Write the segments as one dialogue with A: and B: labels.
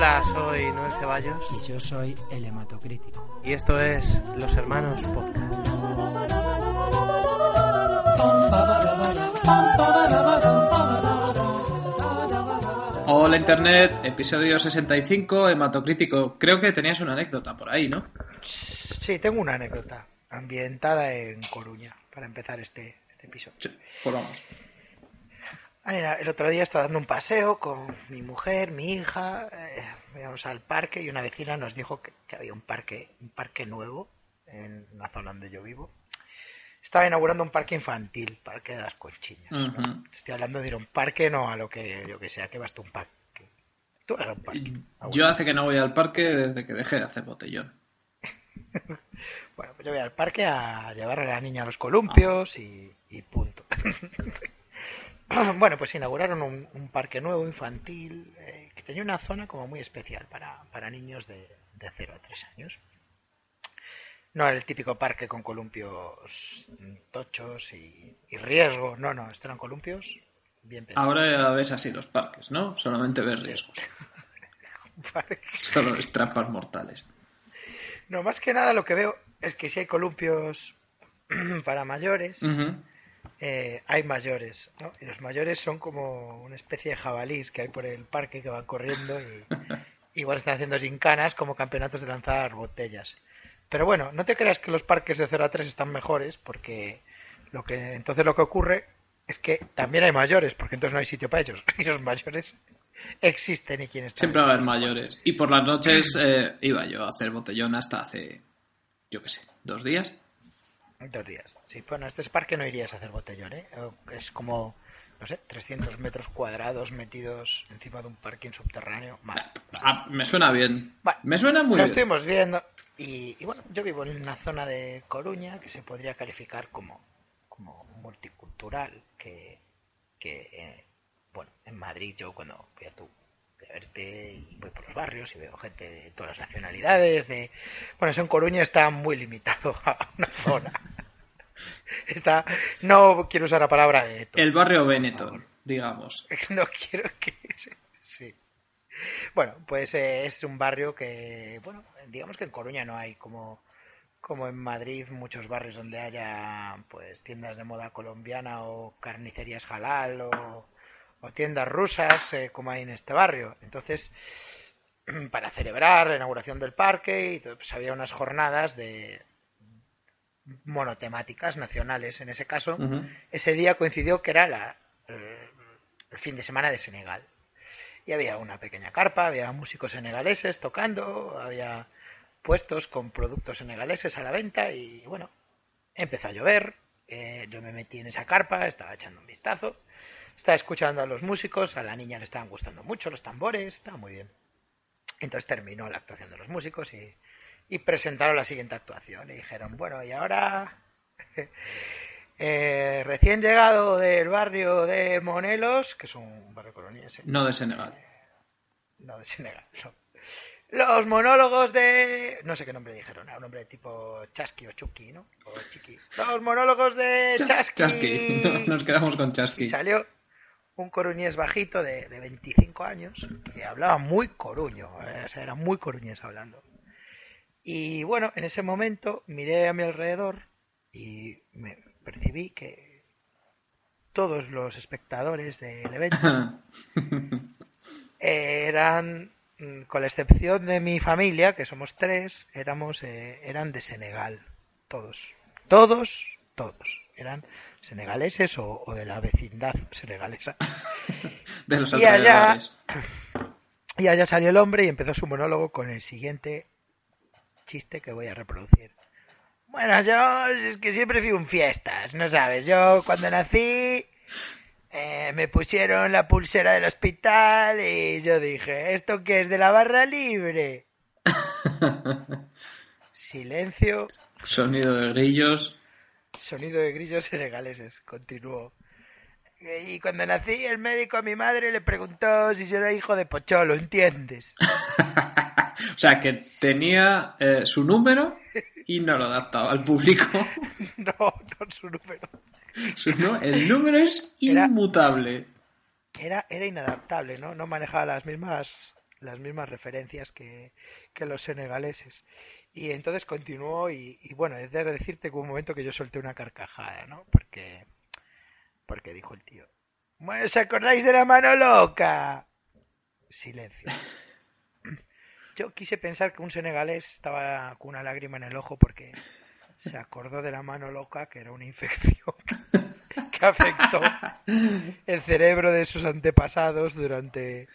A: Hola, soy Noel Ceballos
B: Y yo soy el hematocrítico.
A: y esto es Los Hermanos Podcast.
C: Hola Internet, episodio 65, hematocrítico. Creo que tenías una anécdota por ahí, ¿no?
D: Sí, tengo una anécdota ambientada en Coruña para empezar este, este episodio.
C: Sí, pues vamos.
D: Ah, el otro día estaba dando un paseo con mi mujer, mi hija, eh, íbamos al parque y una vecina nos dijo que, que había un parque, un parque nuevo en la zona donde yo vivo. Estaba inaugurando un parque infantil, parque de las conchiñas. Estoy hablando de ir a un parque, no a lo que yo que sea, que vas tú a un parque. Tú eras un parque. Ah,
C: Yo hace que no voy al parque desde que dejé de hacer botellón.
D: Bueno, pues yo voy al parque a llevar a la niña a los columpios y, y punto. bueno, pues inauguraron un, un parque nuevo infantil eh, que tenía una zona como muy especial para, para niños de, de 0 a 3 años. No era el típico parque con columpios tochos y, y riesgo, no, no, estos eran columpios bien pensados.
C: Ahora ves así los parques, ¿no? Solamente ves riesgos. Solo ves trampas mortales.
D: No, más que nada lo que veo es que si hay columpios para mayores. Eh, hay mayores, ¿no? Y los mayores son como una especie de jabalís que hay por el parque que van corriendo y igual están haciendo gincanas como campeonatos de lanzar botellas. Pero bueno, no te creas que los parques de 0 a 3 están mejores porque lo que entonces lo que ocurre es que también hay mayores, porque entonces no hay sitio para ellos. Y los mayores existen y quién está.
C: Siempre va a haber mayores. Y por las noches eh, iba yo a hacer botellón hasta hace, yo qué sé, dos días.
D: Dos días. Sí, bueno, este parque no irías a hacer botellón, ¿eh? Es como, no sé, 300 metros cuadrados metidos encima de un parking subterráneo. Vale, vale.
C: Ah, me suena bien.
D: Vale.
C: Me suena muy
D: Lo
C: bien.
D: estuvimos viendo y, y bueno, yo vivo en una zona de Coruña que se podría calificar como, como multicultural, que, que eh, bueno, en Madrid yo cuando voy a tu verte y voy por los barrios y veo gente de todas las nacionalidades, de bueno, eso en Coruña está muy limitado a una zona. Está, no quiero usar la palabra gueto.
C: El barrio Benetton, digamos.
D: No quiero que... Sí. Bueno, pues eh, es un barrio que, bueno, digamos que en Coruña no hay como, como en Madrid muchos barrios donde haya pues tiendas de moda colombiana o carnicerías halal o, o tiendas rusas eh, como hay en este barrio. Entonces, para celebrar la inauguración del parque y pues había unas jornadas de monotemáticas nacionales. En ese caso, ese día coincidió que era la, el, el fin de semana de Senegal. Y había una pequeña carpa, había músicos senegaleses tocando, había puestos con productos senegaleses a la venta y bueno, empezó a llover, eh, yo me metí en esa carpa, estaba echando un vistazo, estaba escuchando a los músicos, a la niña le estaban gustando mucho los tambores, estaba muy bien. Entonces terminó la actuación de los músicos y, y presentaron la siguiente actuación y dijeron, bueno, y ahora eh, recién llegado del barrio de Monelos, que es un barrio coloniense,
C: No de Senegal.
D: no de Senegal, no. Los monólogos de... No sé qué nombre dijeron, un nombre tipo Chasqui o Chucky, ¿no? O Chiqui. Los monólogos de
C: Cha-
D: Chasqui.
C: Chasqui. Nos quedamos con
D: Y
C: Chasqui.
D: salió un coruñés bajito de, de 25 años que hablaba muy coruño, eh, o sea, era muy coruñés hablando. Y bueno, en ese momento miré a mi alrededor y me percibí que todos los espectadores del evento eran, mm, con la excepción de mi familia, que somos tres, éramos, eh, eran de Senegal, todos, todos, todos, eran senegaleses o, o de la vecindad senegalesa.
C: de los
D: Y allá-. Y allá salió el hombre y empezó su monólogo con el siguiente chiste que voy a reproducir. Bueno, yo es que siempre fui un fiestas, ¿no sabes? Yo cuando nací eh, me pusieron la pulsera del hospital y yo dije, ¿esto qué es de la barra libre? Silencio,
C: Sonido de grillos.
D: Sonido de grillos senegaleses, continuó. Y cuando nací, el médico a mi madre le preguntó si yo era hijo de Pocholo, ¿entiendes?
C: O sea, que tenía eh, su número y no lo adaptaba al público.
D: No, no su número.
C: Su nu- el número es
D: Era-
C: inmutable.
D: Era, era inadaptable, ¿no? No manejaba las mismas las mismas referencias que, que los senegaleses. Y entonces continuó y, y bueno, es de decirte que hubo un momento que yo solté una carcajada, ¿no? Porque, porque dijo el tío, bueno, ¿os acordáis de la mano loca? Silencio. Yo quise pensar que un senegalés estaba con una lágrima en el ojo porque se acordó de la mano loca, que era una infección que afectó el cerebro de sus antepasados durante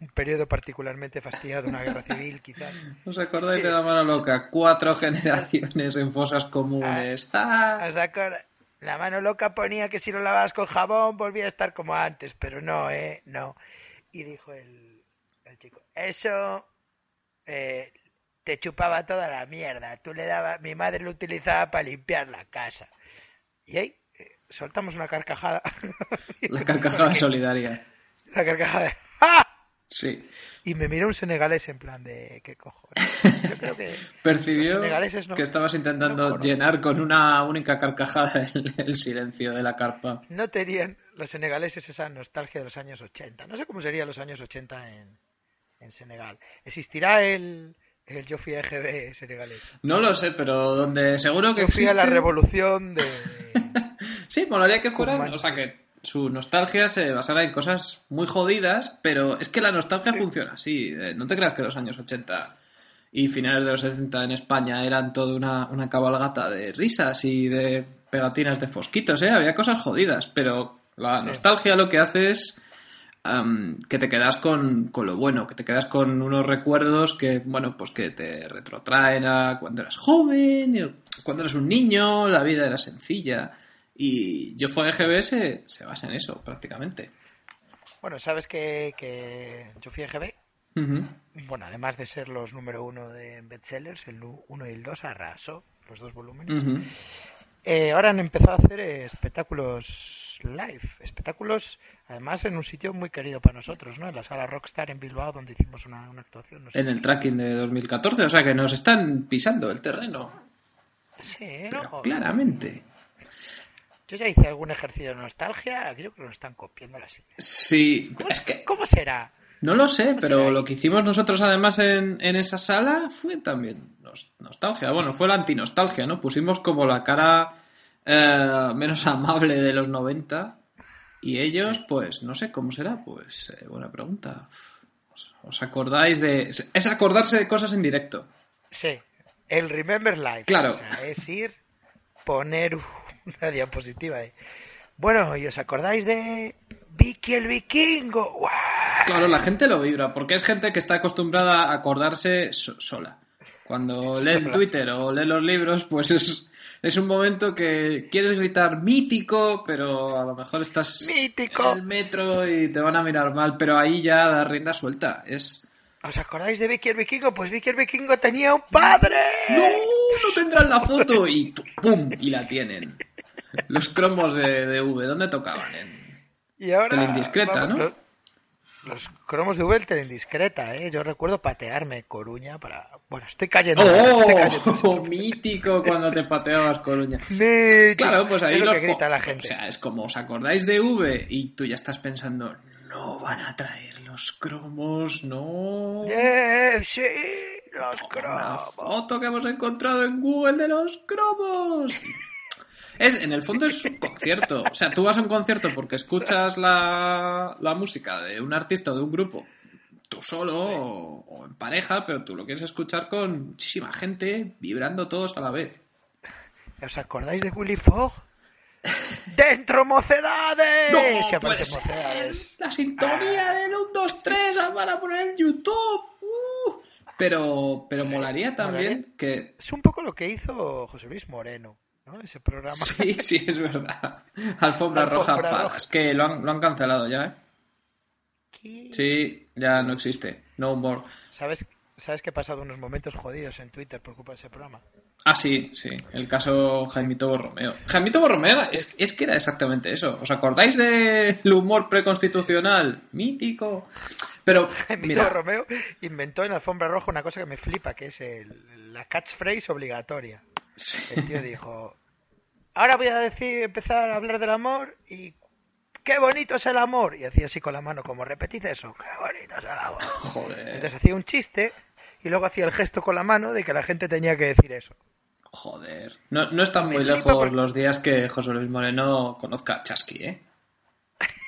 D: un periodo particularmente fastidiado, una guerra civil quizás.
C: ¿Os acordáis de la mano loca? Cuatro generaciones en fosas comunes. ¡Ah!
D: ¿Os acordáis? La mano loca ponía que si lo lavabas con jabón volvía a estar como antes, pero no, ¿eh? No. Y dijo el, el chico, eso eh, te chupaba toda la mierda. Tú le dabas, mi madre lo utilizaba para limpiar la casa. Y ahí eh, soltamos una carcajada.
C: La carcajada solidaria.
D: La carcajada ¡Ah!
C: Sí.
D: Y me miró un senegalés en plan de ¿qué cojones? Yo creo que
C: Percibió
D: no-
C: que estabas intentando
D: no
C: llenar con una única carcajada el, el silencio de la carpa.
D: no tenían los senegaleses esa nostalgia de los años 80. No sé cómo serían los años 80 en, en Senegal. ¿Existirá el, el Yo fui a EGB senegalés?
C: No lo sé, pero donde seguro que
D: Yo fui a la
C: existe-
D: revolución de...
C: Sí, molaría que fueran, o sea, que su nostalgia se basara en cosas muy jodidas, pero es que la nostalgia funciona así. eh, No te creas que los años 80 y finales de los 70 en España eran toda una, una cabalgata de risas y de pegatinas de fosquitos, ¿eh? Había cosas jodidas, pero la
D: Sí.
C: nostalgia lo que hace es que te quedas con, con lo bueno, que te quedas con unos recuerdos que, bueno, pues que te retrotraen a cuando eras joven, cuando eras un niño, la vida era sencilla. Y yo fue EGB se, se basa en eso, prácticamente.
D: Bueno, sabes que, que Yo fui a EGB,
C: Ujú.
D: bueno, además de ser los número uno de bestsellers, el 1 y el 2 arrasó los dos volúmenes. Eh, ahora han empezado a hacer espectáculos live, espectáculos además en un sitio muy querido para nosotros, ¿no? En la sala Rockstar en Bilbao, donde hicimos una, una actuación. No sé.
C: En el tracking de 2014, o sea que nos están pisando el terreno.
D: Sí,
C: Pero
D: ¿no?
C: claramente.
D: Yo ya hice algún ejercicio de nostalgia, creo que nos están copiando las ideas.
C: Sí,
D: ¿Cómo,
C: es que
D: ¿Cómo será?
C: no lo sé, pero lo que hicimos nosotros además en, en esa sala fue también nos- nostalgia. Bueno, fue la antinostalgia, ¿no? Pusimos como la cara eh, menos amable de los 90 y ellos, pues, no sé cómo será, pues, eh, buena pregunta. ¿Os, os acordáis de...? Es acordarse de cosas en directo.
D: Sí, el Remember Live.
C: Claro.
D: O sea, es ir, poner una diapositiva ahí. Bueno, ¿y os acordáis de Vicky el Vikingo? ¡Guau!
C: Claro, la gente lo vibra, porque es gente que está acostumbrada a acordarse so- sola. Cuando lee el. Twitter o lee los libros, pues es, es un momento que quieres gritar mítico, pero a lo mejor estás
D: ¡Mítico!
C: en el metro y te van a mirar mal, pero ahí ya da rienda suelta. Es...
D: ¿Os acordáis de Vicky el Vikingo? Pues Vicky el Vikingo tenía un padre.
C: ¡No! ¡No tendrán la foto! Y ¡pum! Y la tienen. Los cromos de, de V, ¿dónde tocaban? En...
D: Y ahora.
C: Teleindiscreta, ¿no?
D: Los, los cromos de Google Teleindiscreta, ¿eh? Yo recuerdo patearme Coruña para. Bueno, estoy cayendo. estoy cayendo.
C: ¡Oh! Mítico cuando te pateabas Coruña. Claro, pues ahí
D: es lo
C: los
D: que grita la gente.
C: O sea, es como os acordáis de V y tú ya estás pensando, no van a traer los cromos, no.
D: ¡Eh, sí! Los
C: Una
D: cromos.
C: foto que hemos encontrado en Google de los cromos. Es, en el fondo es un concierto. O sea, tú vas a un concierto porque escuchas la, la música de un artista o de un grupo, tú solo o, o en pareja, pero tú lo quieres escuchar con muchísima gente vibrando todos a la vez.
D: ¿Os acordáis de Willy Fogg? ¡Dentro mocedades!
C: ¡No
D: Se
C: puede ser!
D: mocedades.
C: La sintonía del 1, 2, 3 la van a poner en YouTube. ¡Uh! Pero, pero molaría también
D: Molaría.
C: que...
D: Es un poco lo que hizo José Luis Moreno, ¿no? Ese programa.
C: Sí, sí, es verdad. Alfombra, Roja
D: Alfombra. Roja.
C: Que lo han, lo han cancelado ya, ¿eh?
D: ¿Qué?
C: Sí, ya no existe. No more.
D: ¿Sabes, ¿Sabes que he pasado unos momentos jodidos en Twitter por culpa de ese programa?
C: Ah, sí, sí. El caso Jaimito Borromeo. Jaimito Borromeo es, es que era exactamente eso. ¿Os acordáis del humor preconstitucional? Mítico. Pero,
D: Emilio
C: mira,
D: Romeo inventó en Alfombra Roja una cosa que me flipa, que es el- la catchphrase obligatoria.
C: Sí.
D: El tío dijo, ahora voy a decir, empezar a hablar del amor y qué bonito es el amor. Y hacía así con la mano, como repetid eso, qué bonito es el amor.
C: Joder.
D: Entonces hacía un chiste y luego hacía el gesto con la mano de que la gente tenía que decir eso.
C: Joder. No, no están muy lejos los días que José Luis Moreno conozca a Chasqui, ¿eh?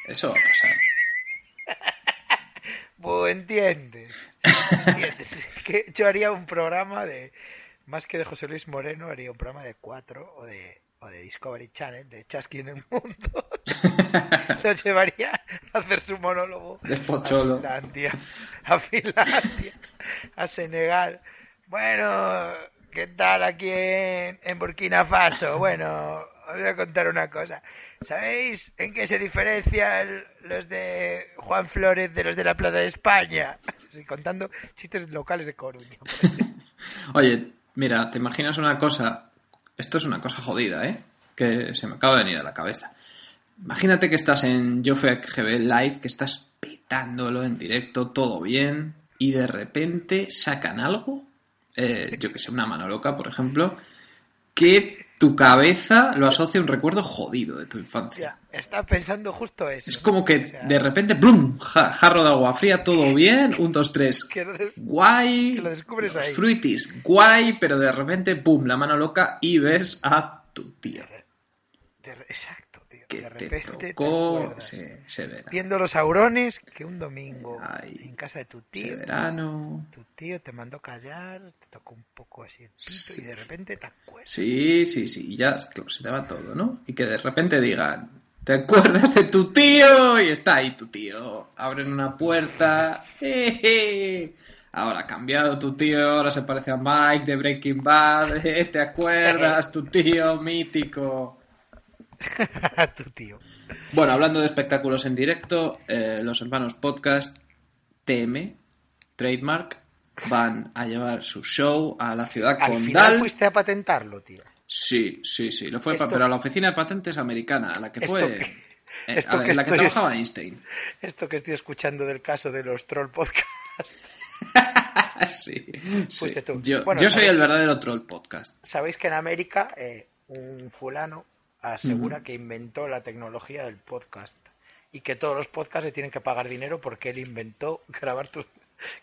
C: Eso va a pasar.
D: Pues entiendes. entiendes. que yo haría un programa de, más que de José Luis Moreno, haría un programa de cuatro o de, o de Discovery Channel, de Chasqui en el mundo. Lo llevaría a hacer su monólogo
C: De
D: a
C: Pocholo.
D: Finlandia, a Finlandia, a Senegal. Bueno, ¿qué tal aquí en, en Burkina Faso? Bueno, os voy a contar una cosa. ¿Sabéis en qué se diferencian los de Juan Flores de los de la Plaza de España? Así, contando chistes locales de Coruña.
C: Oye, mira, ¿te imaginas una cosa? Esto es una cosa jodida, ¿eh? Que se me acaba de venir a la cabeza. Imagínate que estás en Jofek GB Live, que estás petándolo en directo, todo bien, y de repente sacan algo, eh, yo que sé, una mano loca, por ejemplo, que tu cabeza lo asocia a un recuerdo jodido de tu infancia.
D: Ya, estaba pensando justo eso.
C: Es como que
D: O sea,
C: de repente, ¡blum! Ja- jarro de agua fría, todo bien, un, dos, tres,
D: que lo des-
C: guay,
D: Que lo descubres
C: los
D: ahí.
C: fruitis, guay, pero de repente, pum, la mano loca y ves a tu tío
D: de- exacto, tío.
C: Que
D: de
C: te
D: repente te
C: tocó
D: acuerdas.
C: se, se verá.
D: Viendo los aurones que un domingo
C: Ay,
D: en casa de tu
C: Ese
D: tío.
C: verano.
D: Tu tío te mandó callar, te tocó un poco así el pito
C: Sí.
D: y de repente te acuerdas.
C: Sí, sí, sí, y ya claro, se te va todo, ¿no? Y que de repente digan, ¿te acuerdas de tu tío? Y está ahí tu tío. Abren una puerta. jeje. Ahora ha cambiado tu tío, ahora se parece a Mike de Breaking Bad. eh, ¿Te acuerdas? Tu tío mítico.
D: tu tío.
C: Bueno, hablando de espectáculos en directo, eh, los hermanos podcast TM, Trademark, van a llevar su show a la ciudad
D: Al final
C: condal.
D: fuiste a patentarlo, tío.
C: Sí, sí, sí, lo fue,
D: Esto-
C: pero a la oficina de patentes americana, a la que fue. eh,
D: esto
C: a la,
D: que
C: en la que
D: estoy-
C: trabajaba Einstein.
D: Esto que estoy escuchando del caso de los troll podcast.
C: sí,
D: tú.
C: Yo,
D: Bueno,
C: yo soy el verdadero troll podcast.
D: Sabéis que en América eh, un fulano asegura que inventó la tecnología del podcast y que todos los podcasts le tienen que pagar dinero porque él inventó grabar tu,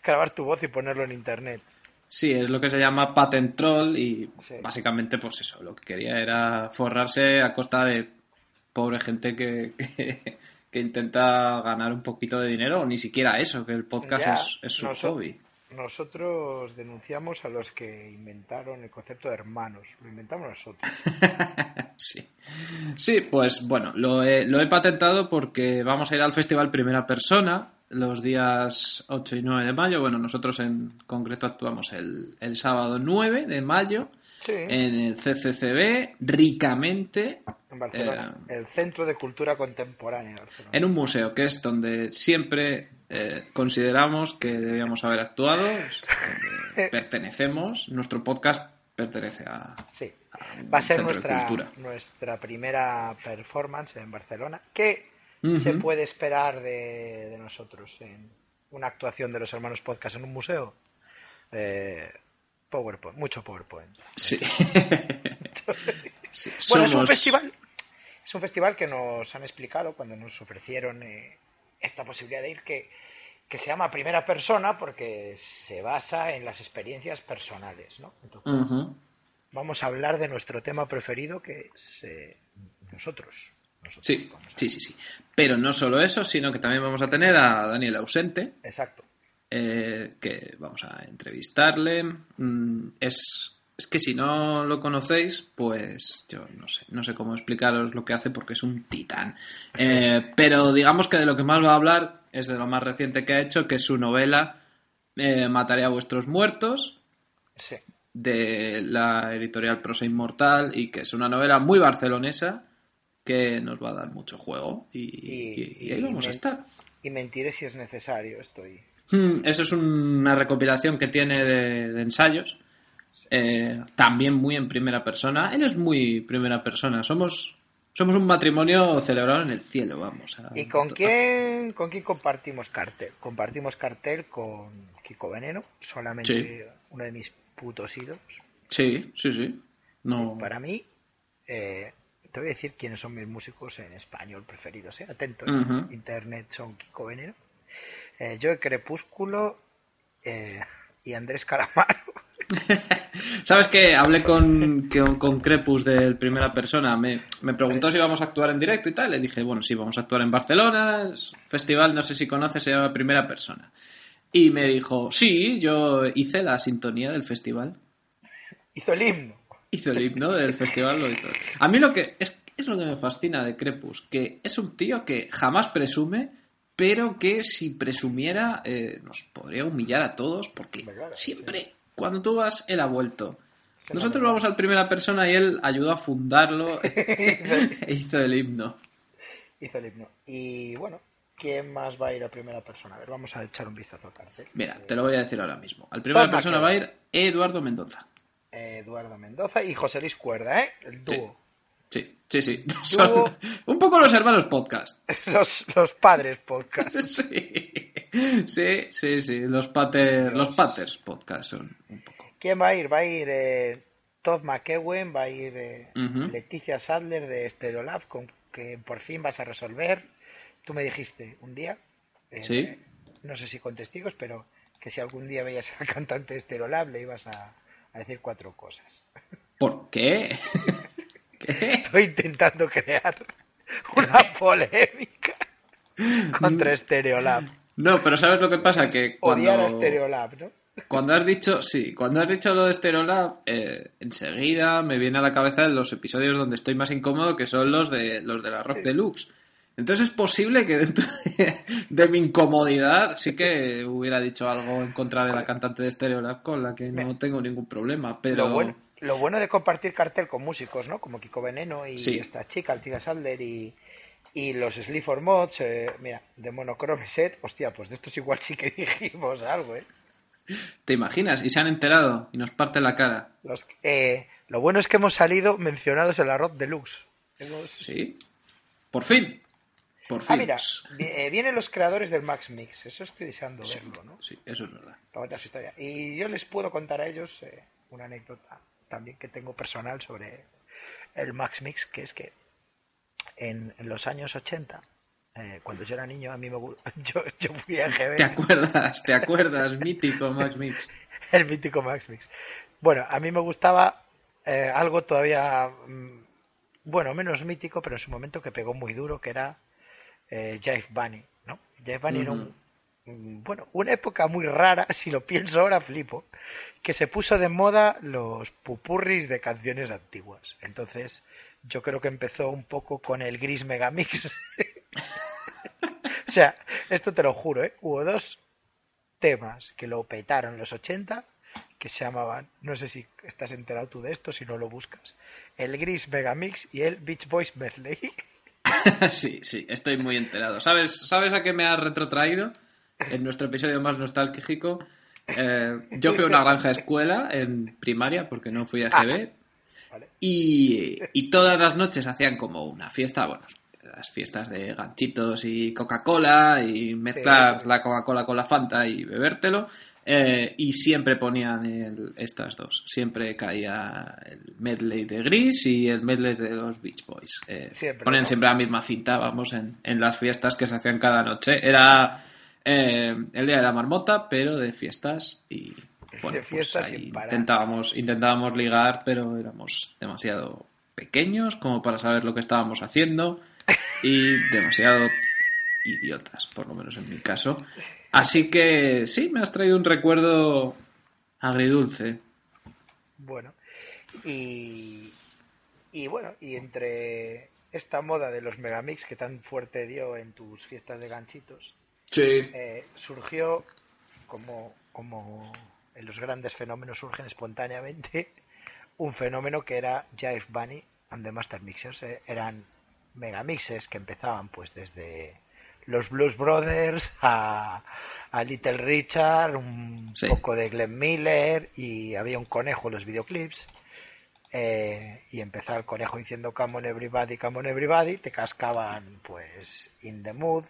D: grabar tu voz y ponerlo en internet.
C: Sí, es lo que se llama patent troll y
D: Sí.
C: básicamente pues eso, lo que quería era forrarse a costa de pobre gente que, que, que intenta ganar un poquito de dinero o ni siquiera eso, que el podcast
D: Ya,
C: es, es su
D: noso-
C: hobby.
D: Nosotros denunciamos a los que inventaron el concepto de hermanos. Lo inventamos nosotros.
C: Sí. Sí, pues bueno, lo he, lo he patentado porque vamos a ir al festival Primera Persona los días 8 y 9 de mayo. Bueno, nosotros en concreto actuamos el, el sábado 9 de mayo
D: Sí,
C: en el CCCB, ricamente,
D: en Barcelona.
C: eh,
D: el Centro de Cultura Contemporánea de Barcelona.
C: en un museo, que es donde siempre eh, consideramos que debíamos haber actuado, es donde pertenecemos. Nuestro podcast pertenece a,
D: Sí.
C: a un
D: Va a ser nuestra, nuestra primera performance en Barcelona. ¿Qué se puede esperar de, de nosotros en una actuación de los hermanos podcast en un museo? Eh, PowerPoint, mucho PowerPoint.
C: Sí. Sí,
D: Bueno, es un festival. Es un festival que nos han explicado cuando nos ofrecieron eh, esta posibilidad de ir que, que se llama Primera Persona porque se basa en las experiencias personales, ¿no? Entonces, vamos a hablar de nuestro tema preferido que es eh, nosotros. Nosotros
C: Sí, sí, sí, sí. Pero no solo eso, sino que también vamos a tener a Daniel ausente,
D: Exacto.
C: eh, que vamos a entrevistarle. Mm, es, es que si no lo conocéis, pues yo no sé, no sé cómo explicaros lo que hace porque es un titán. Eh, pero digamos que de lo que más va a hablar es de lo más reciente que ha hecho, que es su novela eh, Mataré a vuestros muertos,
D: Sí.
C: de la editorial Prosa Inmortal y que es una novela muy barcelonesa que nos va a dar mucho juego y, y- y ahí vamos a estar.
D: Y mentiré si es necesario, estoy.
C: Hmm, Eso es una recopilación que tiene de, de ensayos, eh, también muy en primera persona. Él es muy primera persona. Somos, somos un matrimonio celebrado en el cielo, vamos. a-
D: ¿Y con quién, con quién compartimos cartel? Compartimos cartel con Kiko Veneno, solamente
C: Sí.
D: uno de mis putos ídolos.
C: Sí, sí, sí. No,
D: Para mí, eh, te voy a decir quiénes son mis músicos en español preferidos, ¿eh? Atentos,
C: Ujú.
D: internet son Kiko Veneno, eh, Joe Crepúsculo eh, y Andrés Calamaro.
C: ¿Sabes qué? Hablé con, con, con Crepus del Primera Persona. Me, me preguntó si íbamos a actuar en directo y tal. Le dije, bueno, sí, vamos a actuar en Barcelona. Festival, no sé si conoces, se llama Primera Persona. Y me dijo, sí, yo hice la sintonía del festival.
D: Hizo el himno.
C: Hizo el himno del festival, lo hizo. A mí lo que es, es lo que me fascina de Crepus, que es un tío que jamás presume, pero que si presumiera eh, nos podría humillar a todos, porque
D: Claro,
C: siempre, cuando tú vas, él ha vuelto. Nosotros vamos al primera persona y él ayudó a fundarlo e hizo el himno.
D: Hizo el himno. Y bueno, ¿quién más va a ir a primera persona? A ver, vamos a echar un vistazo al cartel.
C: Mira, te lo voy a decir ahora mismo. Al primera
D: Toma,
C: persona
D: que
C: va a ir Eduardo Mendoza.
D: Eduardo Mendoza y José Luis Cuerda, ¿eh? El dúo.
C: Sí, sí, sí. Son un poco los hermanos podcast.
D: Los, los padres podcast.
C: Sí, sí, sí, sí. Los, pater, los paters podcast son un poco.
D: ¿Quién va a ir? Va a ir eh, Todd McEwen, va a ir eh. Leticia Sadler de Stereolab, con que por fin vas a resolver. Tú me dijiste un día, eh,
C: Sí.
D: no sé si con testigos, pero que si algún día veías al cantante de Stereolab le ibas a, a decir cuatro cosas.
C: ¿Por qué? ¿Qué?
D: Estoy intentando crear una polémica contra Stereolab.
C: No, pero ¿sabes lo que pasa? Que
D: Odiar a
C: cuando,
D: Stereolab, ¿no?
C: cuando has dicho, sí, cuando has dicho lo de Stereolab, eh, enseguida me viene a la cabeza los episodios donde estoy más incómodo, que son los de los de la Rock Deluxe. Entonces es posible que dentro de, de mi incomodidad sí que hubiera dicho algo en contra de la cantante de Stereolab con la que no tengo ningún problema, pero...
D: Lo bueno, lo bueno de compartir cartel con músicos, ¿no? Como Kiko Veneno y
C: Sí.
D: esta chica, Altida Sadler y, y los Sleaford Mods, eh, mira, de Monochrome Set, hostia, pues de estos igual sí que dijimos algo, ¿eh?
C: ¿Te imaginas? Y se han enterado y nos parte la cara.
D: Los, eh, lo bueno es que hemos salido mencionados en la Rock Deluxe. Hemos...
C: ¿Sí? Por fin. Por fin.
D: Ah, mira, eh, vienen los creadores del Max Mix, eso estoy deseando
C: Sí,
D: verlo, ¿no?
C: sí, eso es verdad.
D: Su historia. Y yo les puedo contar a ellos eh, una anécdota también que tengo personal sobre el Max Mix, que es que en, en los años 80, eh, cuando yo era niño, a mí me yo, yo fui a GB,
C: ¿Te acuerdas? ¿Te acuerdas? Mítico Max Mix.
D: el mítico Max Mix. Bueno, a mí me gustaba eh, algo todavía, mm, bueno, menos mítico, pero en su momento que pegó muy duro, que era eh, Jive Bunny, ¿no? Jive Bunny era un, un- bueno, una época muy rara, si lo pienso ahora flipo, que se puso de moda los pupurris de canciones antiguas. Entonces, yo creo que empezó un poco con el gris megamix. o sea, esto te lo juro, ¿eh? Hubo dos temas que lo petaron en los 80 que se llamaban, no sé si estás enterado tú de esto, si no lo buscas, el Gris Megamix y el Beach Boys Medley.
C: sí, sí, estoy muy enterado. ¿Sabes, ¿Sabes a qué me has retrotraído? En nuestro episodio más nostálgico. eh, yo fui a una granja escuela en primaria porque no fui a GB.
D: Vale.
C: Y, y todas las noches hacían como una fiesta, bueno, las fiestas de ganchitos y Coca-Cola y mezclar
D: Sí, sí.
C: la Coca-Cola con la Fanta y bebértelo. eh, y siempre ponían el- estas dos. Siempre caía el medley de Gris y el medley de los Beach Boys. Eh,
D: Siempre,
C: ponían
D: ¿no?
C: siempre la misma cinta, vamos, en, en las fiestas que se hacían cada noche. Era eh, el día de la marmota, pero de fiestas y bueno,
D: De fiestas
C: pues ahí
D: sin parar.
C: intentábamos, intentábamos ligar, pero éramos demasiado pequeños como para saber lo que estábamos haciendo y demasiado idiotas, por lo menos en mi caso. Así que sí, me has traído un recuerdo agridulce.
D: Bueno, y, y bueno, y entre esta moda de los megamix que tan fuerte dio en tus fiestas de ganchitos,
C: Sí.
D: eh, surgió como, como en los grandes fenómenos surgen espontáneamente un fenómeno que era Jive Bunny and the Master Mixers. eh, eran megamixes que empezaban pues desde los Blues Brothers a, a Little Richard, un
C: Sí.
D: poco de Glenn Miller y había un conejo en los videoclips. eh, y empezaba el conejo diciendo come on everybody, come on everybody, te cascaban pues in the mood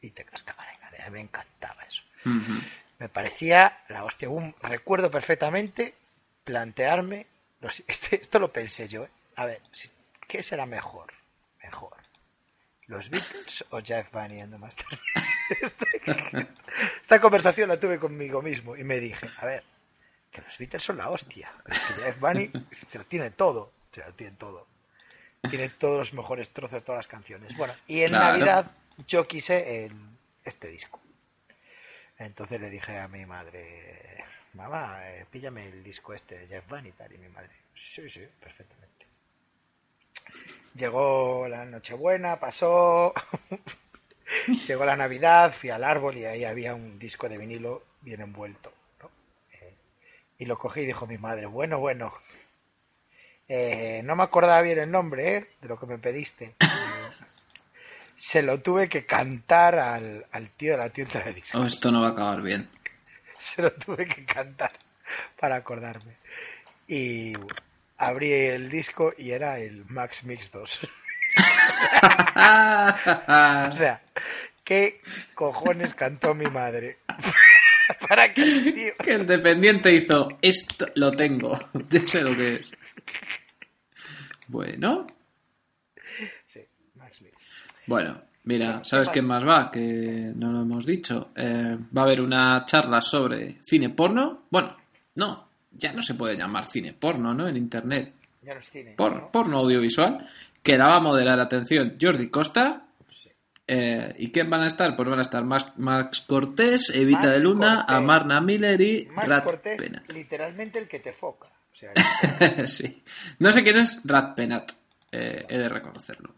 D: y te cascaban. Me encantaba eso. Me parecía la hostia. Un, recuerdo perfectamente plantearme. los- este- esto lo pensé yo. ¿eh? A ver, ¿qué será mejor? Mejor. ¿Los Beatles o Jeff Bunny and the Master? Esta conversación la tuve conmigo mismo y me dije, a ver, que los Beatles son la hostia. Que Jeff Bunny se lo tiene todo. Se lo tiene todo. Tiene todos los mejores trozos de todas las canciones. Bueno, y en
C: Claro.
D: Navidad yo quise el- este disco. Entonces le dije a mi madre, mamá, eh, píllame el disco este de Jeff Bunny y. Y mi madre, sí, sí, perfectamente. Llegó la Nochebuena, pasó. Llegó la Navidad, fui al árbol y ahí había un disco de vinilo bien envuelto. ¿no? Eh, y lo cogí y dijo mi madre, bueno, bueno. eh, no me acordaba bien el nombre ¿eh? de lo que me pediste. Se lo tuve que cantar al, al tío de la tienda de discos.
C: Oh, esto no va a acabar bien.
D: Se lo tuve que cantar para acordarme. Y abrí el disco y era el Max Mix 2. O sea, ¿qué cojones cantó mi madre? Para que el tío...
C: que el dependiente hizo esto, lo tengo. Yo sé lo que es. Bueno. Bueno, mira, ¿sabes quién más va? Que no lo hemos dicho. Eh, va a haber una charla sobre cine porno. Bueno, no, ya no se puede llamar cine porno, ¿no? En internet.
D: Ya no es cine.
C: Por-
D: ¿no?
C: Porno audiovisual. Que la va a moderar, atención, Jordi Costa. Eh, ¿Y quién van a estar? Pues van a estar Max, Max Cortés, Evita
D: Max
C: de Luna,
D: Cortés.
C: Amarna Miller y
D: Max
C: Rat
D: Cortés,
C: Penat.
D: literalmente el que te foca. O sea,
C: sí. No sé quién es Rat Penat. Eh, he de reconocerlo.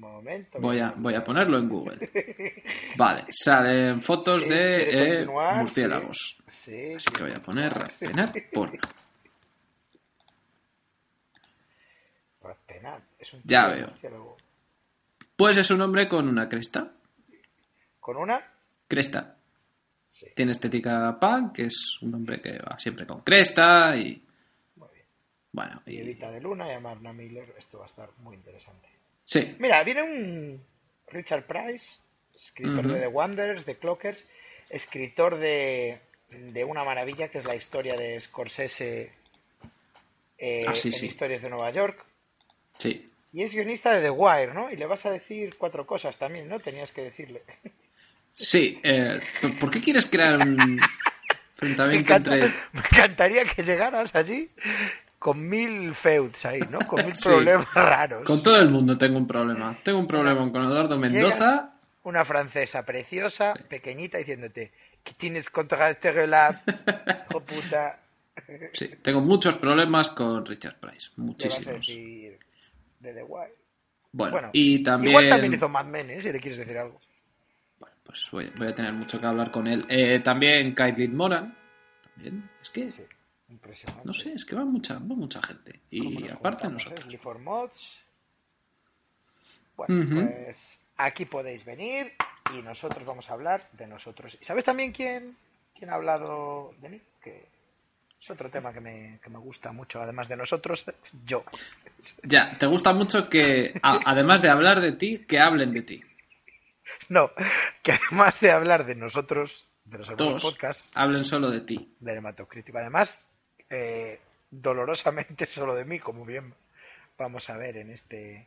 D: Momento.
C: Voy a, voy a ponerlo en Google. Vale, salen fotos de eh, murciélagos.
D: Sí,
C: Así que voy a poner Rat Penat porno.
D: Rat Penat, es un
C: Ya veo.
D: murciélago.
C: Pues es un hombre con una cresta.
D: Con una,
C: Cresta.
D: Sí.
C: Tiene estética punk, que es un hombre que va siempre con cresta y.
D: Muy bien.
C: Bueno,
D: y
C: y.
D: Evita de Luna y a Marna Miller, esto va a estar muy interesante.
C: Sí,
D: Mira, viene un Richard Price, escritor de The Wanderers, de Clockers, escritor de, de una maravilla que es la historia de Scorsese eh,
C: Ah, sí,
D: en
C: sí.
D: Historias de Nueva York.
C: sí.
D: Y es guionista de The Wire, ¿no? Y le vas a decir cuatro cosas también, ¿no? Tenías que decirle.
C: Sí, eh, ¿por- ¿por qué quieres crear un
D: Me,
C: enfrentamiento
D: encanta-
C: entre.
D: me encantaría que llegaras allí con mil feuds ahí, ¿no? Con mil
C: Sí.
D: problemas raros.
C: Con todo el mundo tengo un problema. Tengo un problema con Eduardo Mendoza.
D: Una francesa preciosa, pequeñita, diciéndote, ¿qué tienes contra este relap? Hijo puta.
C: Sí, tengo muchos problemas con Richard Price. Muchísimos.
D: de The Wire.
C: Bueno,
D: Bueno,
C: y también.
D: Igual también hizo Mad Men, ¿eh? Si le quieres decir algo.
C: Pues voy, voy a tener mucho que hablar con él. Eh, también Caitlin Moran. También. Es que.
D: Sí, impresionante.
C: No sé, es que va mucha, va mucha gente.
D: ¿Cómo
C: Y aparte
D: eh?
C: nosotros.
D: Mods. Bueno, pues aquí podéis venir y nosotros vamos a hablar de nosotros. ¿Y sabes también quién, quién ha hablado de mí? Que es otro tema que me, que me gusta mucho, además de nosotros, yo.
C: Ya, te gusta mucho que, a- además de hablar de ti, que hablen de ti.
D: No, que además de hablar de nosotros, de los
C: Todos
D: podcasts,
C: hablen solo de ti.
D: del hematocrítico, además, eh, dolorosamente solo de mí, como bien vamos a ver en este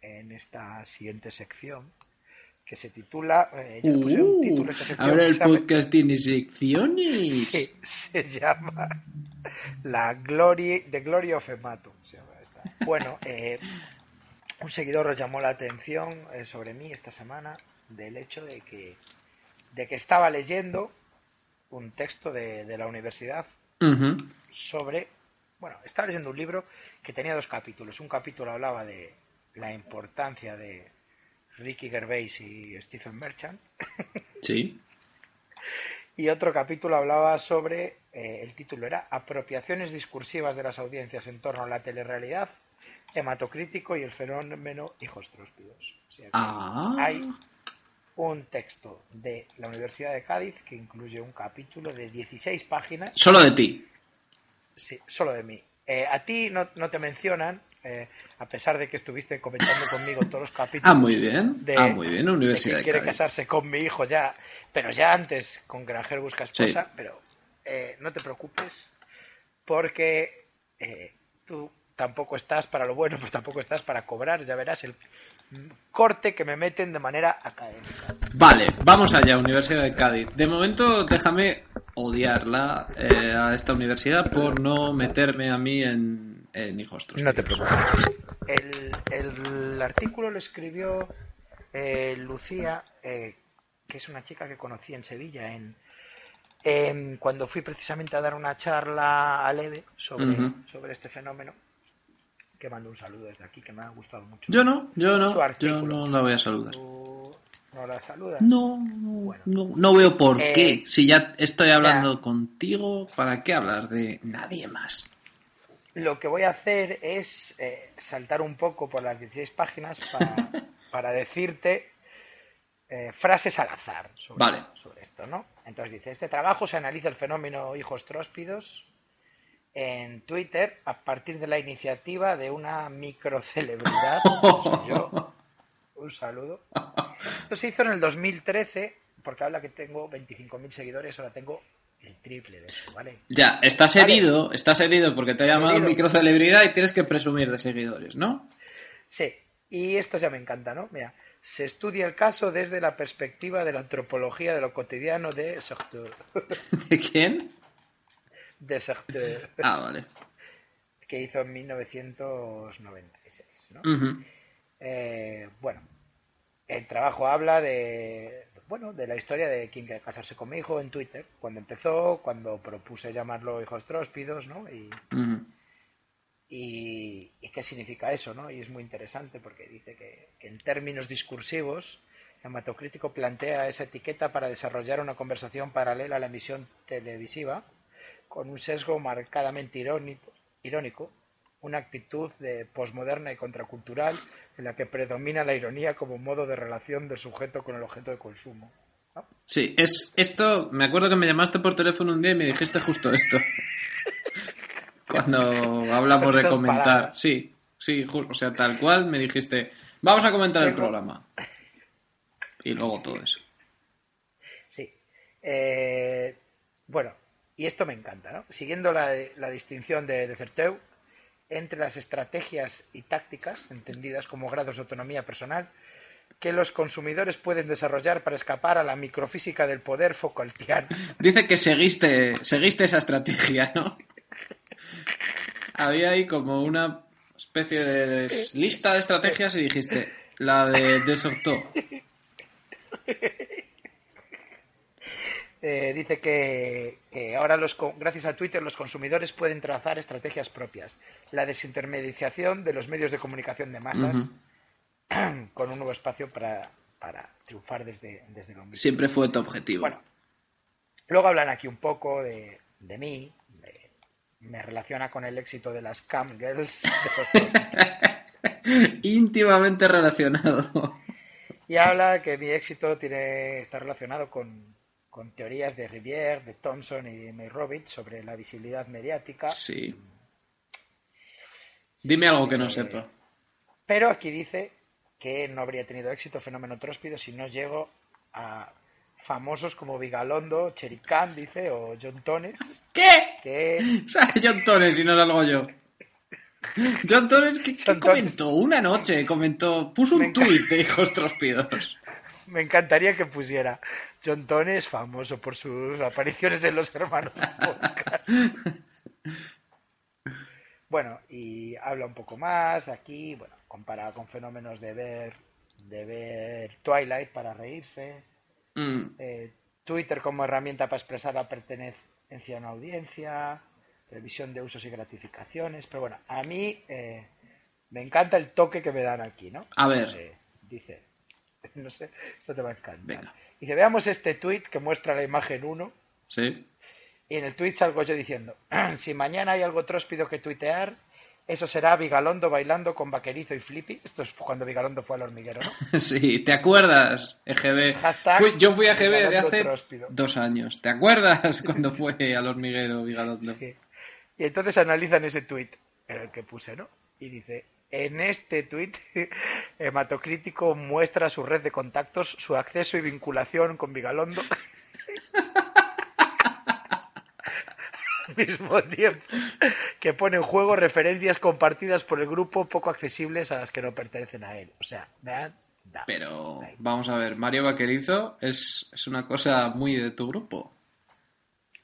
D: en esta siguiente sección, que se titula, eh, yo le puse un
C: Uh,
D: título
C: ahora el podcast tiene secciones.
D: Sí, se llama La Glory, The Glory of Hemato. se llama esta. Bueno, eh, un seguidor os llamó la atención eh, sobre mí esta semana del hecho de que, de que estaba leyendo un texto de, de la universidad Sobre, bueno, estaba leyendo un libro que tenía dos capítulos. Un capítulo hablaba de la importancia de Ricky Gervais y Stephen Merchant
C: Sí.
D: Y otro capítulo hablaba sobre, eh, el título era Apropiaciones discursivas de las audiencias en torno a la telerrealidad, hematocrítico y el fenómeno hijos tróspidos. O sea que
C: Ah.
D: Hay un texto de la Universidad de Cádiz que incluye un capítulo de 16 páginas,
C: Solo de ti.
D: sí, solo de mí. Eh, a ti no, no te mencionan, eh, a pesar de que estuviste comentando conmigo todos los capítulos.
C: Ah, muy bien.
D: de-
C: ah, muy bien.
D: de
C: Universidad
D: que
C: de
D: quiere
C: Cádiz.
D: casarse con mi hijo ya, pero ya antes con Granjero busca esposa,
C: Sí.
D: pero eh, no te preocupes porque eh, tú tampoco estás para lo bueno, pues tampoco estás para cobrar. Ya verás el corte que me meten de manera académica.
C: Vale, vamos allá, Universidad de Cádiz. De momento, déjame odiarla eh, a esta universidad por no meterme a mí en, en hijos
D: No te preocupes. El, el artículo lo escribió eh, Lucía, eh, que es una chica que conocí en Sevilla, en, en- cuando fui precisamente a dar una charla a Leve sobre,
C: Ujú.
D: sobre este fenómeno. Que mando un saludo desde aquí, que me ha gustado mucho.
C: Yo no, yo no, yo no la voy a saludar.
D: ¿Tú no la saludas?
C: No, no, no, no veo por
D: Eh,
C: qué. Si ya estoy hablando contigo, ¿para qué hablar de nadie más?
D: Lo que voy a hacer es eh, saltar un poco por las 16 páginas para, para decirte eh, frases al azar sobre,
C: Vale.
D: sobre esto, ¿no? Entonces dice, este trabajo se analiza el fenómeno hijos tróspidos en Twitter a partir de la iniciativa de una microcelebridad, yo. Un saludo. Esto se hizo en el 2013, porque habla que tengo 25.000 seguidores, ahora tengo el triple de eso, ¿vale?
C: Ya, estás
D: Vale.
C: herido, estás herido porque te ha llamado microcelebridad y tienes que presumir de seguidores, ¿no?
D: Sí, y esto ya me encanta, ¿no? Mira, se estudia el caso desde la perspectiva de la antropología de lo cotidiano de Sartre.
C: ¿De quién?
D: De Sartre,
C: Ah, vale.
D: que hizo en 1996, ¿no?
C: Ujú.
D: Eh, bueno, el trabajo habla de, bueno, de la historia de quién quiere casarse con mi hijo en Twitter, cuando empezó, cuando propuse llamarlo hijos tróspidos, ¿no? Y, y, y qué significa eso, ¿no? Y es muy interesante porque dice que, que en términos discursivos, el hematocrítico plantea esa etiqueta para desarrollar una conversación paralela a la emisión televisiva, con un sesgo marcadamente irónico, irónico una actitud de posmoderna y contracultural en la que predomina la ironía como modo de relación del sujeto con el objeto de consumo. ¿no?
C: Sí, es esto. Me acuerdo que me llamaste por teléfono un día y me dijiste justo esto. Cuando hablamos de comentar.
D: palabras.
C: Sí, sí, o sea, tal cual me dijiste, vamos a comentar el programa. Y luego todo eso.
D: Sí. Eh, bueno, y esto me encanta, ¿no? Siguiendo la, la distinción de, de Certeu entre las estrategias y tácticas, entendidas como grados de autonomía personal, que los consumidores pueden desarrollar para escapar a la microfísica del poder Foucaultiano.
C: Dice que seguiste, seguiste esa estrategia, ¿no? Había ahí como una especie de lista de estrategias y dijiste, la de Desorto.
D: Eh, dice que, que ahora, los, gracias a Twitter, los consumidores pueden trazar estrategias propias. La desintermediación de los medios de comunicación de masas con un nuevo espacio para, para triunfar desde, desde el ombligo.
C: Siempre fue tu objetivo.
D: Bueno, luego hablan aquí un poco de, de mí, de- me relaciona con el éxito de las Cam Girls
C: Íntimamente relacionado.
D: y habla que mi éxito tiene está relacionado con, con teorías de Rivière, de Thompson y de Meyerowitz sobre la visibilidad mediática.
C: Sí. Dime algo que no sepa.
D: Pero aquí dice que no habría tenido éxito Fenómeno Tróspido si no llego a famosos como Vigalondo, Chericán, dice, o John Tones,
C: ¿Qué?
D: que
C: Sale John Tones y no salgo yo. John Tones, ¿qué, qué
D: John Tones.
C: comentó? Una noche comentó, puso un tuit de hijos trospidos.
D: Me encantaría que pusiera John Tones, famoso por sus apariciones en Los Hermanos Podcast. Bueno, y habla un poco más aquí, bueno, compara con fenómenos de ver, de ver Twilight para reírse,
C: Mm,
D: eh, Twitter como herramienta para expresar la pertenencia a una audiencia, previsión de usos y gratificaciones, pero bueno, a mí eh, me encanta el toque que me dan aquí, ¿no?
C: A ver.
D: Eh, dice, no sé, esto te va a encantar.
C: Venga.
D: Dice, veamos este tweet que muestra la imagen 1
C: sí.
D: y en el tweet salgo yo diciendo, si mañana hay algo tróspido que tuitear, eso será Vigalondo bailando con Vaquerizo y Flippy. Esto es cuando Vigalondo fue al hormiguero, ¿no?
C: Sí, ¿te acuerdas, EGB? Fui- yo fui a EGB de hace
D: tróspido.
C: dos años. ¿Te acuerdas cuando fue al hormiguero Vigalondo?
D: Sí. Y entonces analizan ese tweet en el que puse, ¿no? Y dice, en este tweet, Hematocrítico muestra su red de contactos, su acceso y vinculación con Vigalondo. mismo tiempo que pone en juego referencias compartidas por el grupo poco accesibles a las que no pertenecen a él. O sea, vean. da.
C: Pero vamos a ver, Mario Vaquerizo es, es una cosa muy de tu grupo.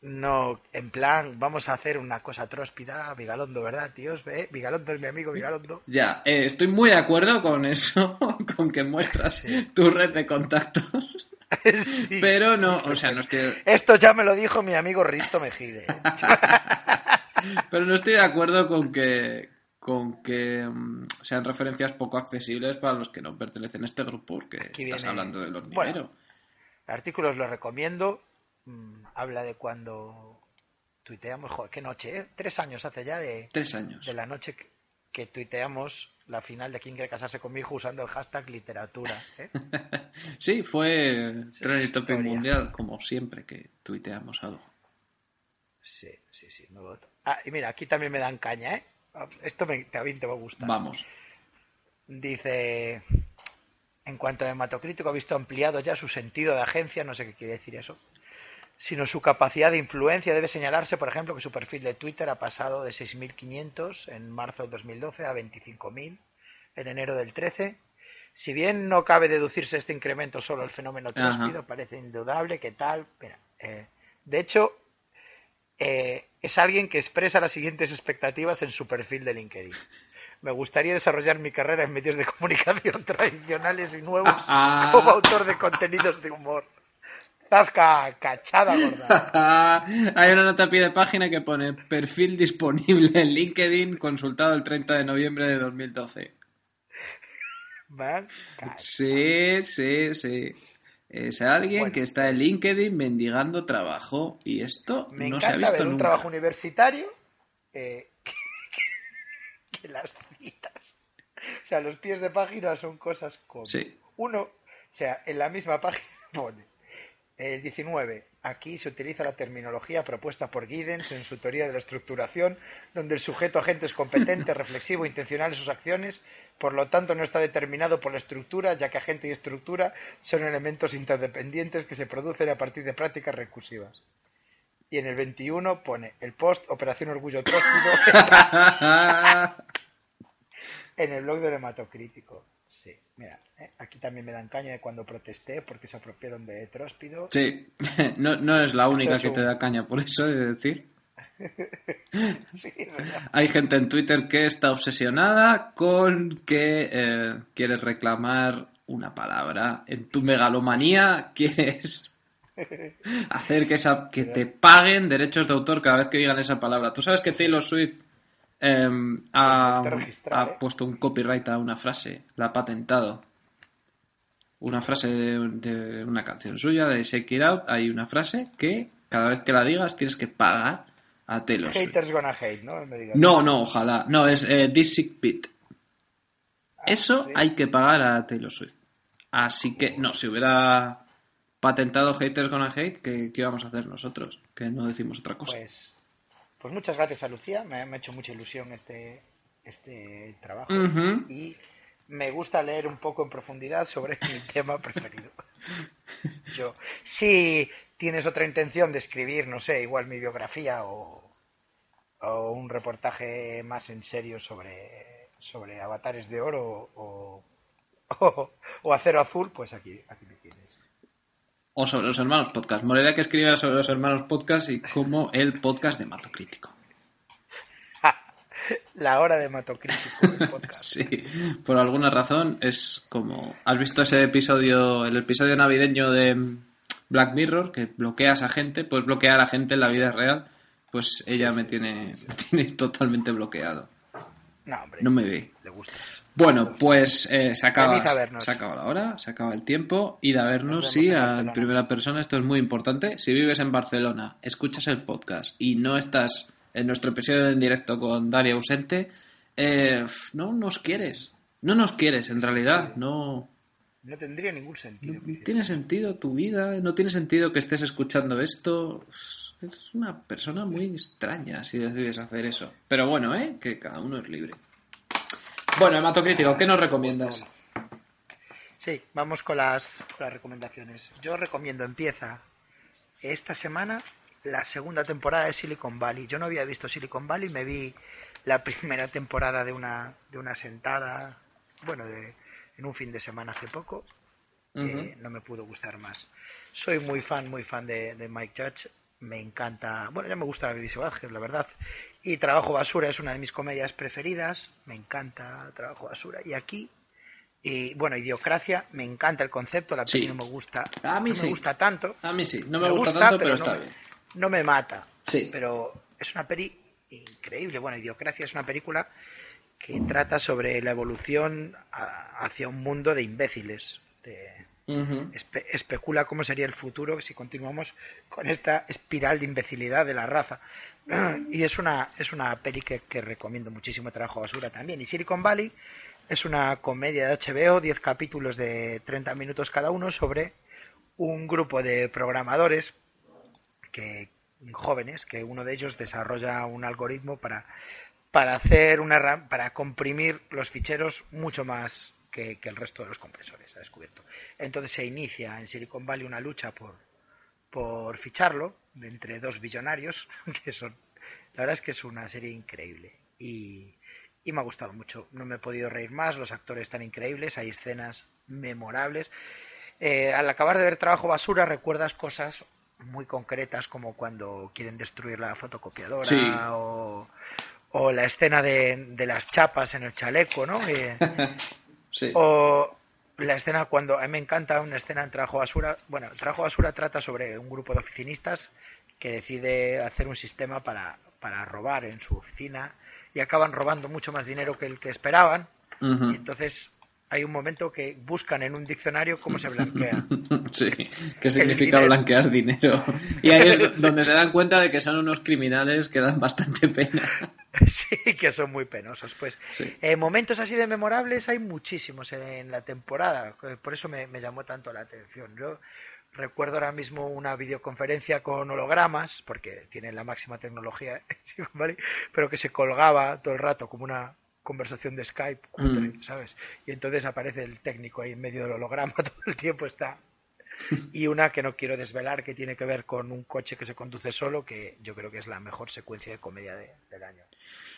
D: No, en plan, vamos a hacer una cosa tróspida, Vigalondo, ¿verdad, tíos? ¿Ve? Vigalondo es mi amigo, Vigalondo.
C: Ya, eh, estoy muy de acuerdo con eso, con que muestras tu red de contactos.
D: Sí.
C: Pero no, o sea, no estoy,
D: Esto ya me lo dijo mi amigo Risto Mejide.
C: pero no estoy de acuerdo con que con que mm, sean referencias poco accesibles para los que no pertenecen a este grupo, porque
D: Aquí
C: estás
D: viene-
C: hablando del hormiguero.
D: Bueno. El artículo os lo recomiendo. Mm, habla de cuando tuiteamos, joder, qué noche, ¿eh? Tres años hace ya de,
C: Tres años.
D: de la noche que, que tuiteamos la final de quién quiere casarse conmigo usando el hashtag literatura. ¿eh?
C: Sí, fue Trending Topic. Mundial, como siempre que tuiteamos algo.
D: Sí, sí, sí, me voto. Ah, y mira, aquí también me dan caña, ¿eh? Esto me, también te va a gustar.
C: Vamos.
D: Dice, en cuanto a hematocrítico, ha visto ampliado ya su sentido de agencia, no sé qué quiere decir eso, sino su capacidad de influencia. Debe señalarse, por ejemplo, que su perfil de Twitter ha pasado de 6.500 en marzo del 2012 a 25.000 en enero del 13. Si bien no cabe deducirse este incremento solo al fenómeno tróspido, parece indudable que tal. Mira, eh, de hecho, eh, es alguien que expresa las siguientes expectativas en su perfil de LinkedIn. Me gustaría desarrollar mi carrera en medios de comunicación tradicionales y nuevos
C: Ah.
D: como autor de contenidos de humor. Zasca, cachada gorda.
C: Hay una nota a pie de página que pone perfil disponible en LinkedIn, consultado el 30 de noviembre de 2012.
D: Man, ca-
C: Sí, sí, sí. Es alguien
D: Bueno.
C: que está en LinkedIn mendigando trabajo y esto
D: Me
C: no se ha visto
D: ver un
C: nunca.
D: trabajo universitario eh, que, que las citas. O sea, los pies de página son cosas como...
C: Sí.
D: Uno, o sea, en la misma página pone el 19. Aquí se utiliza la terminología propuesta por Giddens en su teoría de la estructuración, donde el sujeto agente es competente, reflexivo, intencional en sus acciones, por lo tanto no está determinado por la estructura, ya que agente y estructura son elementos interdependientes que se producen a partir de prácticas recursivas. Y en el 21 pone el post Operación Orgullo Tróspido en el blog del hematocrítico. Sí, mira, eh, aquí también me dan caña de cuando protesté porque se apropiaron de Tróspido.
C: sí, no, no es la única
D: es
C: que
D: un-
C: te da caña por eso, he de decir.
D: Sí, es verdad.
C: Hay gente en Twitter que está obsesionada con que eh, quieres reclamar una palabra. En tu megalomanía quieres hacer que, esa, que te paguen derechos de autor cada vez que digan esa palabra. Tú sabes que Taylor Swift eh, ha,
D: ¿eh?
C: puesto un copyright a una frase, la ha patentado. Una frase de, de una canción suya, de Shake It Out, hay una frase que cada vez que la digas tienes que pagar a Taylor Swift.
D: Haters gonna hate, ¿no? Me digas.
C: No, no, ojalá. No, es eh, This Sick. Eso
D: Ah, ¿sí?
C: hay que pagar a Taylor Swift. Así que, no, si hubiera patentado Haters Gonna Hate, ¿qué, qué íbamos a hacer nosotros? Que no decimos otra cosa.
D: Pues, pues muchas gracias a Lucía, me, me ha hecho mucha ilusión este, este trabajo y me gusta leer un poco en profundidad sobre mi tema preferido. Yo, si tienes otra intención de escribir, no sé, igual mi biografía o, o un reportaje más en serio sobre, sobre avatares de oro o, o, o acero azul, pues aquí, aquí me tienes.
C: O sobre los hermanos podcast. Molaría que escribiera sobre los hermanos podcast y como el podcast de Mato Crítico.
D: La hora de matocrítico del podcast.
C: Sí, por alguna razón es como... ¿Has visto ese episodio, el episodio navideño de Black Mirror, que bloqueas a gente? Puedes bloquear a gente en la vida real. Pues ella me, tiene, me tiene totalmente bloqueado.
D: No, hombre,
C: No me ve.
D: le gusta.
C: Bueno, pues eh, se, acaba, se acaba la hora, se acaba el tiempo. Id a vernos,
D: Nos
C: sí,
D: en
C: primera persona. Esto es muy importante. Si vives en Barcelona, escuchas el podcast y no estás en nuestro episodio en directo con Daria ausente, eh, no nos quieres. No nos quieres, en realidad. No,
D: No tendría ningún sentido.
C: no tiene sentido tu vida, no tiene sentido que estés escuchando esto. Es una persona muy extraña si decides hacer eso. Pero bueno, ¿eh? Que cada uno es libre. Bueno, hematocrítico, ¿qué nos recomiendas?
D: Sí, vamos con las, con las recomendaciones. Yo recomiendo, empieza esta semana la segunda temporada de Silicon Valley. Yo no había visto Silicon Valley, me vi la primera temporada de una, de una sentada, bueno, de, en un fin de semana hace poco. que no me pudo gustar más. Soy muy fan, muy fan de, de Mike Judge. Me encanta, bueno, ya me gusta Beavis Badger, la verdad. Y Trabajo Basura es una de mis comedias preferidas. Me encanta Trabajo Basura. Y aquí y bueno, Idiocracia, me encanta el concepto, la peli no me gusta.
C: A mí
D: no
C: sí.
D: me gusta tanto.
C: A mí sí, no me, gusta, tanto, pero, está
D: no,
C: bien.
D: No me mata.
C: Sí.
D: Pero es una peli increíble. Bueno, Idiocracia es una película que trata sobre la evolución a- hacia un mundo de imbéciles. De, Especula cómo sería el futuro si continuamos con esta espiral de imbecilidad de la raza. Y es una, es una peli que, que recomiendo muchísimo, Trabajo Basura también. Y Silicon Valley es una comedia de HBO, 10 capítulos de 30 minutos cada uno, sobre un grupo de programadores que jóvenes, que uno de ellos desarrolla un algoritmo para, para hacer una para comprimir los ficheros mucho más que, que el resto de los compresores, ha descubierto. Entonces se inicia en Silicon Valley una lucha por, por ficharlo entre dos billonarios, que son, la verdad es que es una serie increíble y, y me ha gustado mucho. No me he podido reír más, los actores están increíbles, hay escenas memorables. Eh, al acabar de ver Trabajo Basura recuerdas cosas muy concretas como cuando quieren destruir la fotocopiadora
C: Sí.
D: o, o la escena de, de las chapas en el chaleco, ¿no? Eh,
C: Sí.
D: o la escena cuando a mí me encanta una escena en Trabajo Basura. Bueno, Trabajo Basura trata sobre un grupo de oficinistas que decide hacer un sistema para, para robar en su oficina y acaban robando mucho más dinero que el que esperaban. Y entonces hay un momento que buscan en un diccionario cómo se blanquea.
C: Sí, que significa
D: dinero.
C: blanquear dinero. Y ahí es do- donde se dan cuenta de que son unos criminales que dan bastante pena.
D: sí, que son muy penosos. Pues
C: Sí.
D: eh, momentos así de memorables hay muchísimos en la temporada. eh, Por eso me, me llamó tanto la atención. Yo recuerdo ahora mismo una videoconferencia con hologramas, porque tienen la máxima tecnología, ¿vale? pero que se colgaba todo el rato como una conversación de Skype,
C: Mm.
D: ¿sabes? Y entonces aparece el técnico ahí en medio del holograma, todo el tiempo está. Y una que no quiero desvelar, que tiene que ver con un coche que se conduce solo, que yo creo que es la mejor secuencia de comedia de- del año.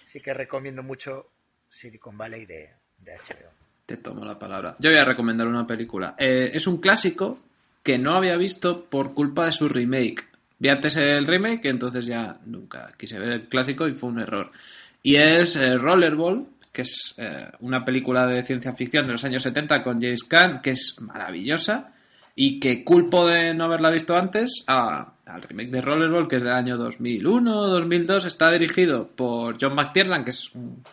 D: Así que recomiendo mucho Silicon Valley de, de HBO.
C: Te tomo la palabra. Yo voy a recomendar una película. Eh, es un clásico que no había visto por culpa de su remake. Vi antes el remake, entonces ya nunca quise ver el clásico y fue un error. Y es eh, Rollerball, que es eh, una película de ciencia ficción de los años 70 con James Caan, que es maravillosa y que culpo de no haberla visto antes a- al remake de Rollerball, que es del año 2001 o 2002. Está dirigido por John McTiernan, que es un,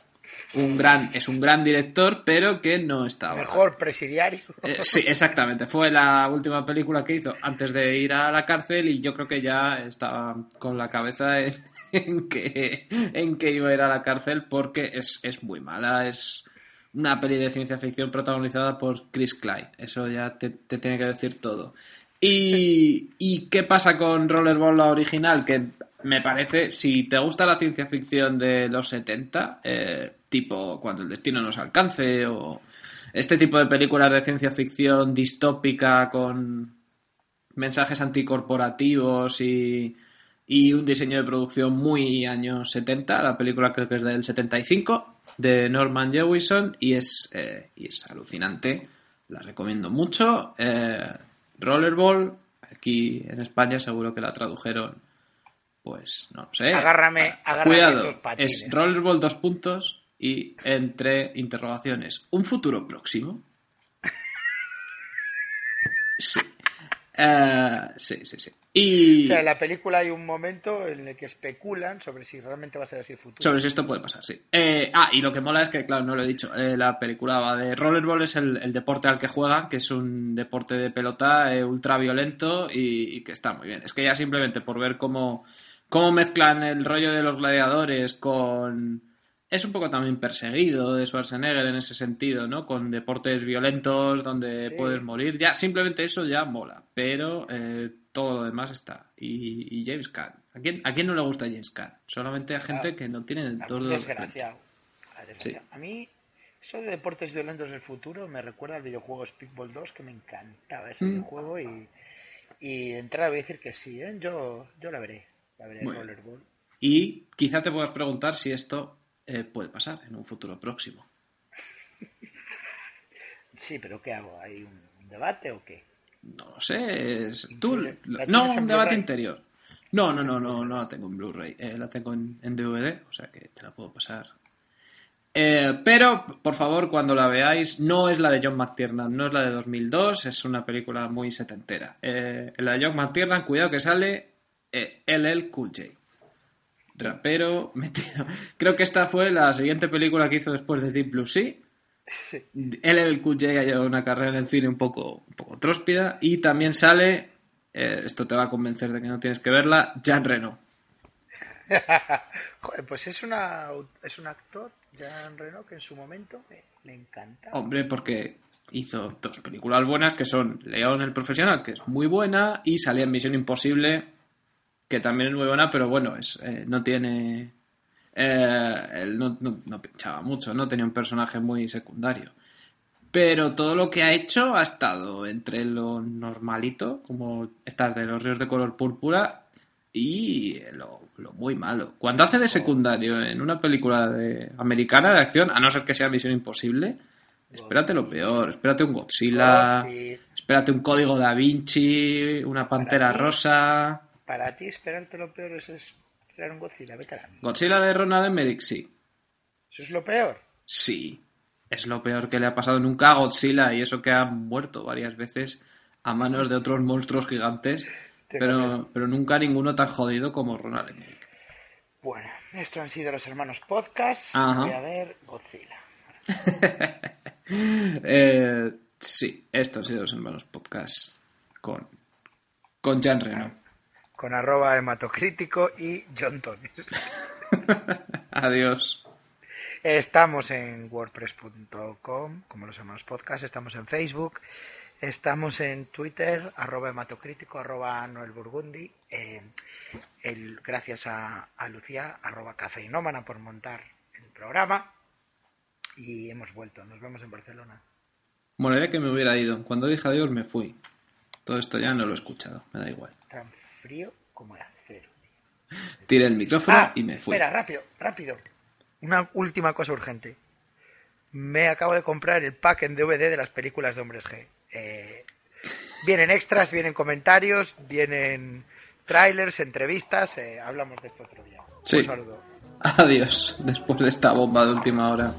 C: un gran, es un gran director, pero que no estaba.
D: Mejor presidiario.
C: Eh, sí, exactamente. Fue la última película que hizo antes de ir a la cárcel y yo creo que ya estaba con la cabeza en, en que, en iba a ir a la cárcel porque es, es muy mala. Es una peli de ciencia ficción protagonizada por Chris Clyde. Eso ya te, te tiene que decir todo. Y, ¿Y qué pasa con Rollerball la original? Que me parece, si te gusta la ciencia ficción de los 70, eh, tipo Cuando el destino nos alcance o este tipo de películas de ciencia ficción distópica con mensajes anticorporativos y, y un diseño de producción muy años 70. La película creo que es del 75 de Norman Jewison y es, eh, y es alucinante. La recomiendo mucho. Eh, Rollerball, aquí en España seguro que la tradujeron. Pues no sé.
D: Agárrame,
C: Ah,
D: agárrame
C: Cuidado, es Rollerball dos puntos y entre interrogaciones. ¿Un futuro próximo? Sí. Eh, sí, sí, sí. Y
D: O sea, en la película hay un momento en el que especulan sobre si realmente va a ser así el futuro.
C: sobre si esto puede pasar, sí. Eh, ah, y lo que mola es que, claro, no lo he dicho, eh, la película va de Rollerball, es el, el deporte al que juegan, que es un deporte de pelota eh, ultra violento y, y que está muy bien. Es que ya simplemente por ver cómo, cómo mezclan el rollo de los gladiadores con... Es un poco también perseguido de Schwarzenegger en ese sentido, ¿no? Con deportes violentos donde
D: Sí.
C: puedes morir. Ya, simplemente eso ya mola. Pero eh, todo lo demás está. Y, y James Caan. ¿A quién, ¿A quién no le gusta James Caan? Solamente a gente
D: Ah,
C: que no tiene todo
D: mí,
C: de
D: desgraciado. A, desgraciado. Mí, eso de deportes violentos del futuro me recuerda al videojuego Speedball 2, que me encantaba ese
C: Mm.
D: videojuego. Y, y de entrada voy a decir que sí, ¿eh? yo, yo la veré. Ya veré
C: bien.
D: Rollerball.
C: Y quizá te puedas preguntar si esto eh, puede pasar en un futuro próximo.
D: Sí, pero ¿qué hago? ¿Hay un un debate o qué?
C: No lo sé. es- Tú,
D: ¿La tienes
C: no, un debate interior. No, no, no, no, no la tengo en Blu-ray. eh, la tengo en, en DVD, o sea que te la puedo pasar. Eh, pero, por favor, cuando la veáis, no es la de John McTiernan, no es la de 2002, es una película muy setentera. Eh, la de John McTiernan, cuidado que sale LL Cool J. Rapero, metido. Creo que esta fue la siguiente película que hizo después de Deep Blue Sea. LL Cool J ha llevado una carrera en el cine un poco, un poco tróspida. Y también sale, eh, esto te va a convencer de que no tienes que verla, Jean Reno.
D: Joder, pues es, una, es un actor, Jean Reno, que en su momento me, me encanta.
C: Hombre, porque hizo dos películas buenas que son León el Profesional, que es muy buena, y salía en Misión Imposible, que también es muy buena, pero bueno, es, eh, no tiene... eh, él no, no- no pinchaba mucho, no tenía un personaje muy secundario. Pero todo lo que ha hecho ha estado entre lo normalito, como estas de los ríos de color púrpura, y lo, lo muy malo. Cuando hace de secundario en una película de, americana de acción, a no ser que sea Misión Imposible, espérate lo peor. Espérate un Godzilla, espérate un Código Da Vinci, una Pantera Rosa.
D: Para ti, esperarte lo peor es esperar un Godzilla, vete a la.
C: Godzilla de Ronald Emmerich, sí.
D: Eso es lo peor.
C: Sí. Es lo peor que le ha pasado nunca a Godzilla y eso que ha muerto varias veces a manos de otros monstruos gigantes. Pero, pero nunca ninguno tan jodido como Ronald Emmerich.
D: Bueno, estos han sido los hermanos podcast.
C: Ajá.
D: Voy a ver Godzilla.
C: Eh, sí, estos han sido los hermanos podcast con, con Jan Reno.
D: Con arroba hematocrítico y John Tonis.
C: Adiós.
D: Estamos en wordpress.com, como los hermanos podcast. Estamos en Facebook. Estamos en Twitter, arroba hematocrítico, arroba Noel Burgundi. eh, el, gracias a, a Lucía, arroba cafeinómana, por montar el programa. Y hemos vuelto. Nos vemos en Barcelona.
C: Molaría que me hubiera ido. Cuando dije adiós me fui. Todo esto ya no lo he escuchado. Me da igual.
D: Tan frío como el acero.
C: Tiré el micrófono
D: Ah,
C: y me fui.
D: Espera, rápido, rápido. Una última cosa urgente. Me acabo de comprar el pack en DVD de las películas de Hombres G. Eh, vienen extras, vienen comentarios, vienen trailers, entrevistas. eh, hablamos de esto otro día.
C: Sí.
D: Un saludo.
C: Adiós. Después de esta bomba de última hora.